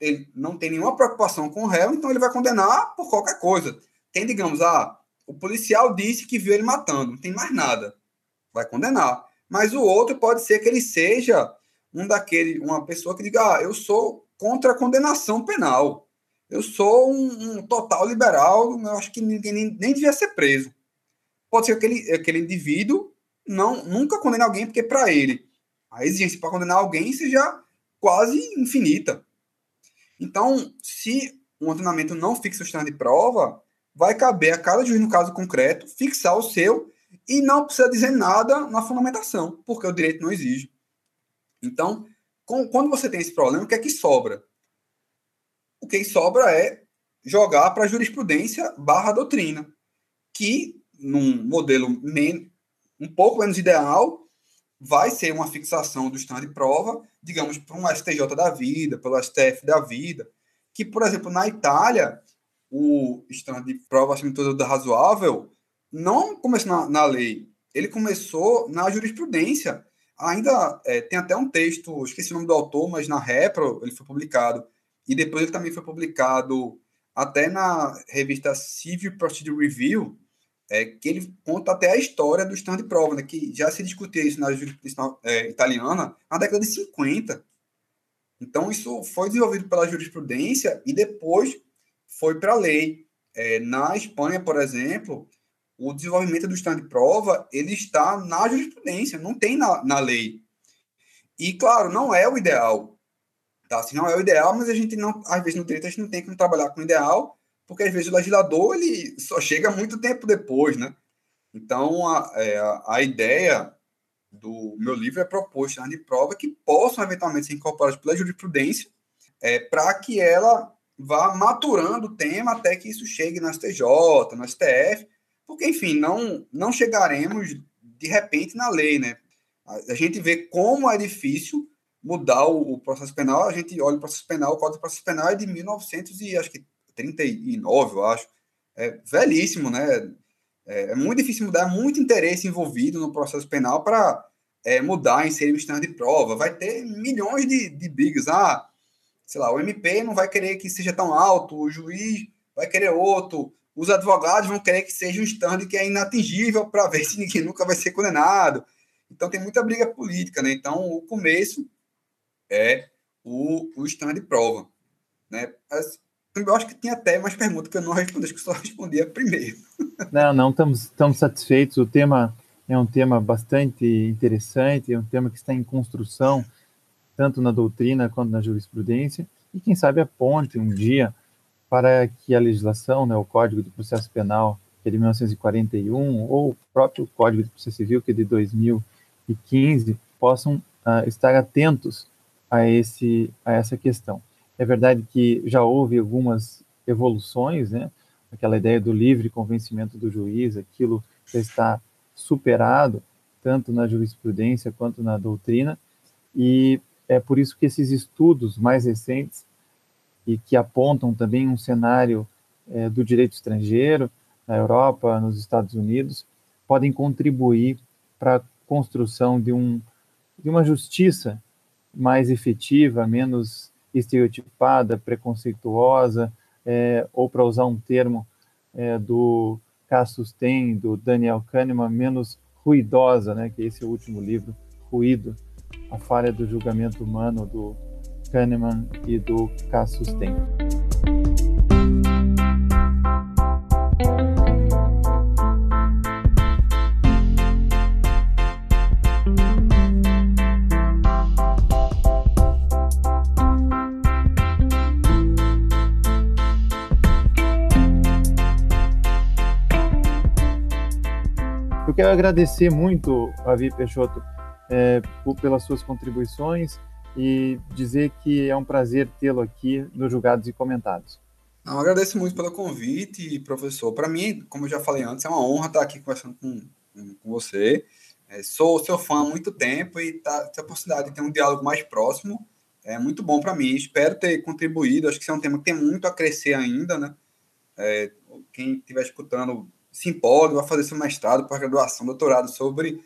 C: ele não tem nenhuma preocupação com o réu, então ele vai condenar por qualquer coisa. Tem, digamos, ah, o policial disse que viu ele matando, não tem mais nada. Vai condenar. Mas o outro pode ser que ele seja um daquele, uma pessoa que diga: ah, eu sou contra a condenação penal. Eu sou um, um total liberal, eu acho que ninguém nem, nem devia ser preso. Pode ser que aquele, aquele indivíduo não nunca condene alguém, porque para ele a exigência para condenar alguém seja quase infinita. Então, se um treinamento não fixa o standard de prova, vai caber a cada juiz, no caso concreto, fixar o seu e não precisa dizer nada na fundamentação, porque o direito não exige. Então, com, quando você tem esse problema, o que é que sobra? O que sobra é jogar para a jurisprudência barra doutrina, que num modelo um pouco menos ideal, vai ser uma fixação do stand de prova, digamos, para um STJ da vida, pelo STF da vida, que, por exemplo, na Itália, o stand de prova de tudo razoável não começou na, na, lei, ele começou na jurisprudência. Ainda é, tem até um texto, esqueci o nome do autor, mas na Repro ele foi publicado, e depois ele também foi publicado até na revista Civil Procedure Review, é, que ele conta até a história do stand de prova, né, que já se discutia isso na jurisprudência é, italiana na década de 50. Então, isso foi desenvolvido pela jurisprudência e depois foi para a lei. É, na Espanha, por exemplo, o desenvolvimento do stand de prova ele está na jurisprudência, não tem na, na lei. E, claro, não é o ideal. Tá? Assim, não é o ideal, mas a gente não, às vezes no direito a gente não tem como trabalhar com o ideal, porque às vezes o legislador ele só chega muito tempo depois, né? Então, a, é, a, ideia do meu livro é propor stand de prova que possam eventualmente ser incorporados pela jurisprudência é, para que ela vá maturando o tema até que isso chegue no STJ, no STF, porque, enfim, não, não chegaremos de repente na lei, né? A gente vê como é difícil mudar o, o, processo penal, a gente olha o processo penal, o Código de Processo Penal é de 1939, eu acho. É velhíssimo, né? É, é muito difícil mudar, é muito interesse envolvido no processo penal para é, mudar, inserir um estado de prova. Vai ter milhões de, de brigas. Ah, sei lá, o MP não vai querer que seja tão alto, o juiz vai querer outro, os advogados vão querer que seja um stand que é inatingível para ver se ninguém nunca vai ser condenado. Então tem muita briga política, né? Então o começo é o, o de prova, né? As, Eu acho que tinha até mais perguntas que eu não respondi, acho que só respondia primeiro.
B: Não, não, estamos, estamos satisfeitos. O tema é um tema bastante interessante, é um tema que está em construção, tanto na doutrina quanto na jurisprudência, e quem sabe aponte um dia para que a legislação, né, o Código de Processo Penal, que é de 1941, ou o próprio Código de Processo Civil, que é de 2015, possam uh, estar atentos a, esse, a essa questão. É verdade que já houve algumas evoluções, né? Aquela ideia do livre convencimento do juiz, aquilo já está superado tanto na jurisprudência quanto na doutrina, e é por isso que esses estudos mais recentes e que apontam também um cenário é, do direito estrangeiro na Europa, nos Estados Unidos, podem contribuir para a construção de, um, de uma justiça mais efetiva, menos estereotipada, preconceituosa, é, ou para usar um termo é, do Cassius Tem, do Daniel Kahneman, menos ruidosa, né, que esse é o último livro, Ruído, a falha do julgamento humano do Kahneman e do Cassius Tem. Eu quero agradecer muito, Avi Peixoto, é, pelas suas contribuições e dizer que é um prazer tê-lo aqui no Julgados e Comentados.
C: Não, agradeço muito pelo convite, professor. Para mim, como eu já falei antes, é uma honra estar aqui conversando com, com você. É, sou seu fã há muito tempo e tá, ter a possibilidade de ter um diálogo mais próximo é muito bom para mim. Espero ter contribuído. Acho que isso é um tema que tem muito a crescer ainda, né? É, quem estiver escutando se empolgue, vai fazer seu mestrado, pós-graduação, doutorado sobre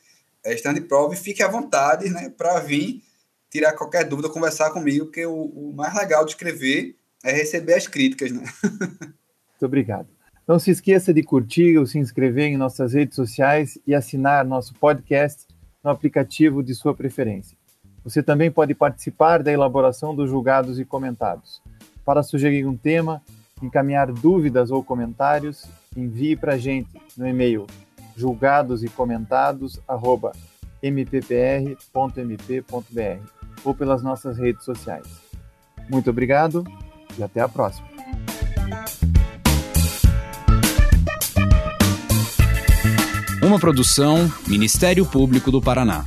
C: é, stand prova e fique à vontade né, para vir tirar qualquer dúvida, conversar comigo, porque o, o, mais legal de escrever é receber as críticas. Né?
B: Muito obrigado. Não se esqueça de curtir ou se inscrever em nossas redes sociais e assinar nosso podcast no aplicativo de sua preferência. Você também pode participar da elaboração dos julgados e comentados. Para sugerir um tema, encaminhar dúvidas ou comentários, envie para a gente no e-mail julgados e comentados mppr.mp.br ou pelas nossas redes sociais. Muito obrigado e até a próxima.
A: Uma produção Ministério Público do Paraná.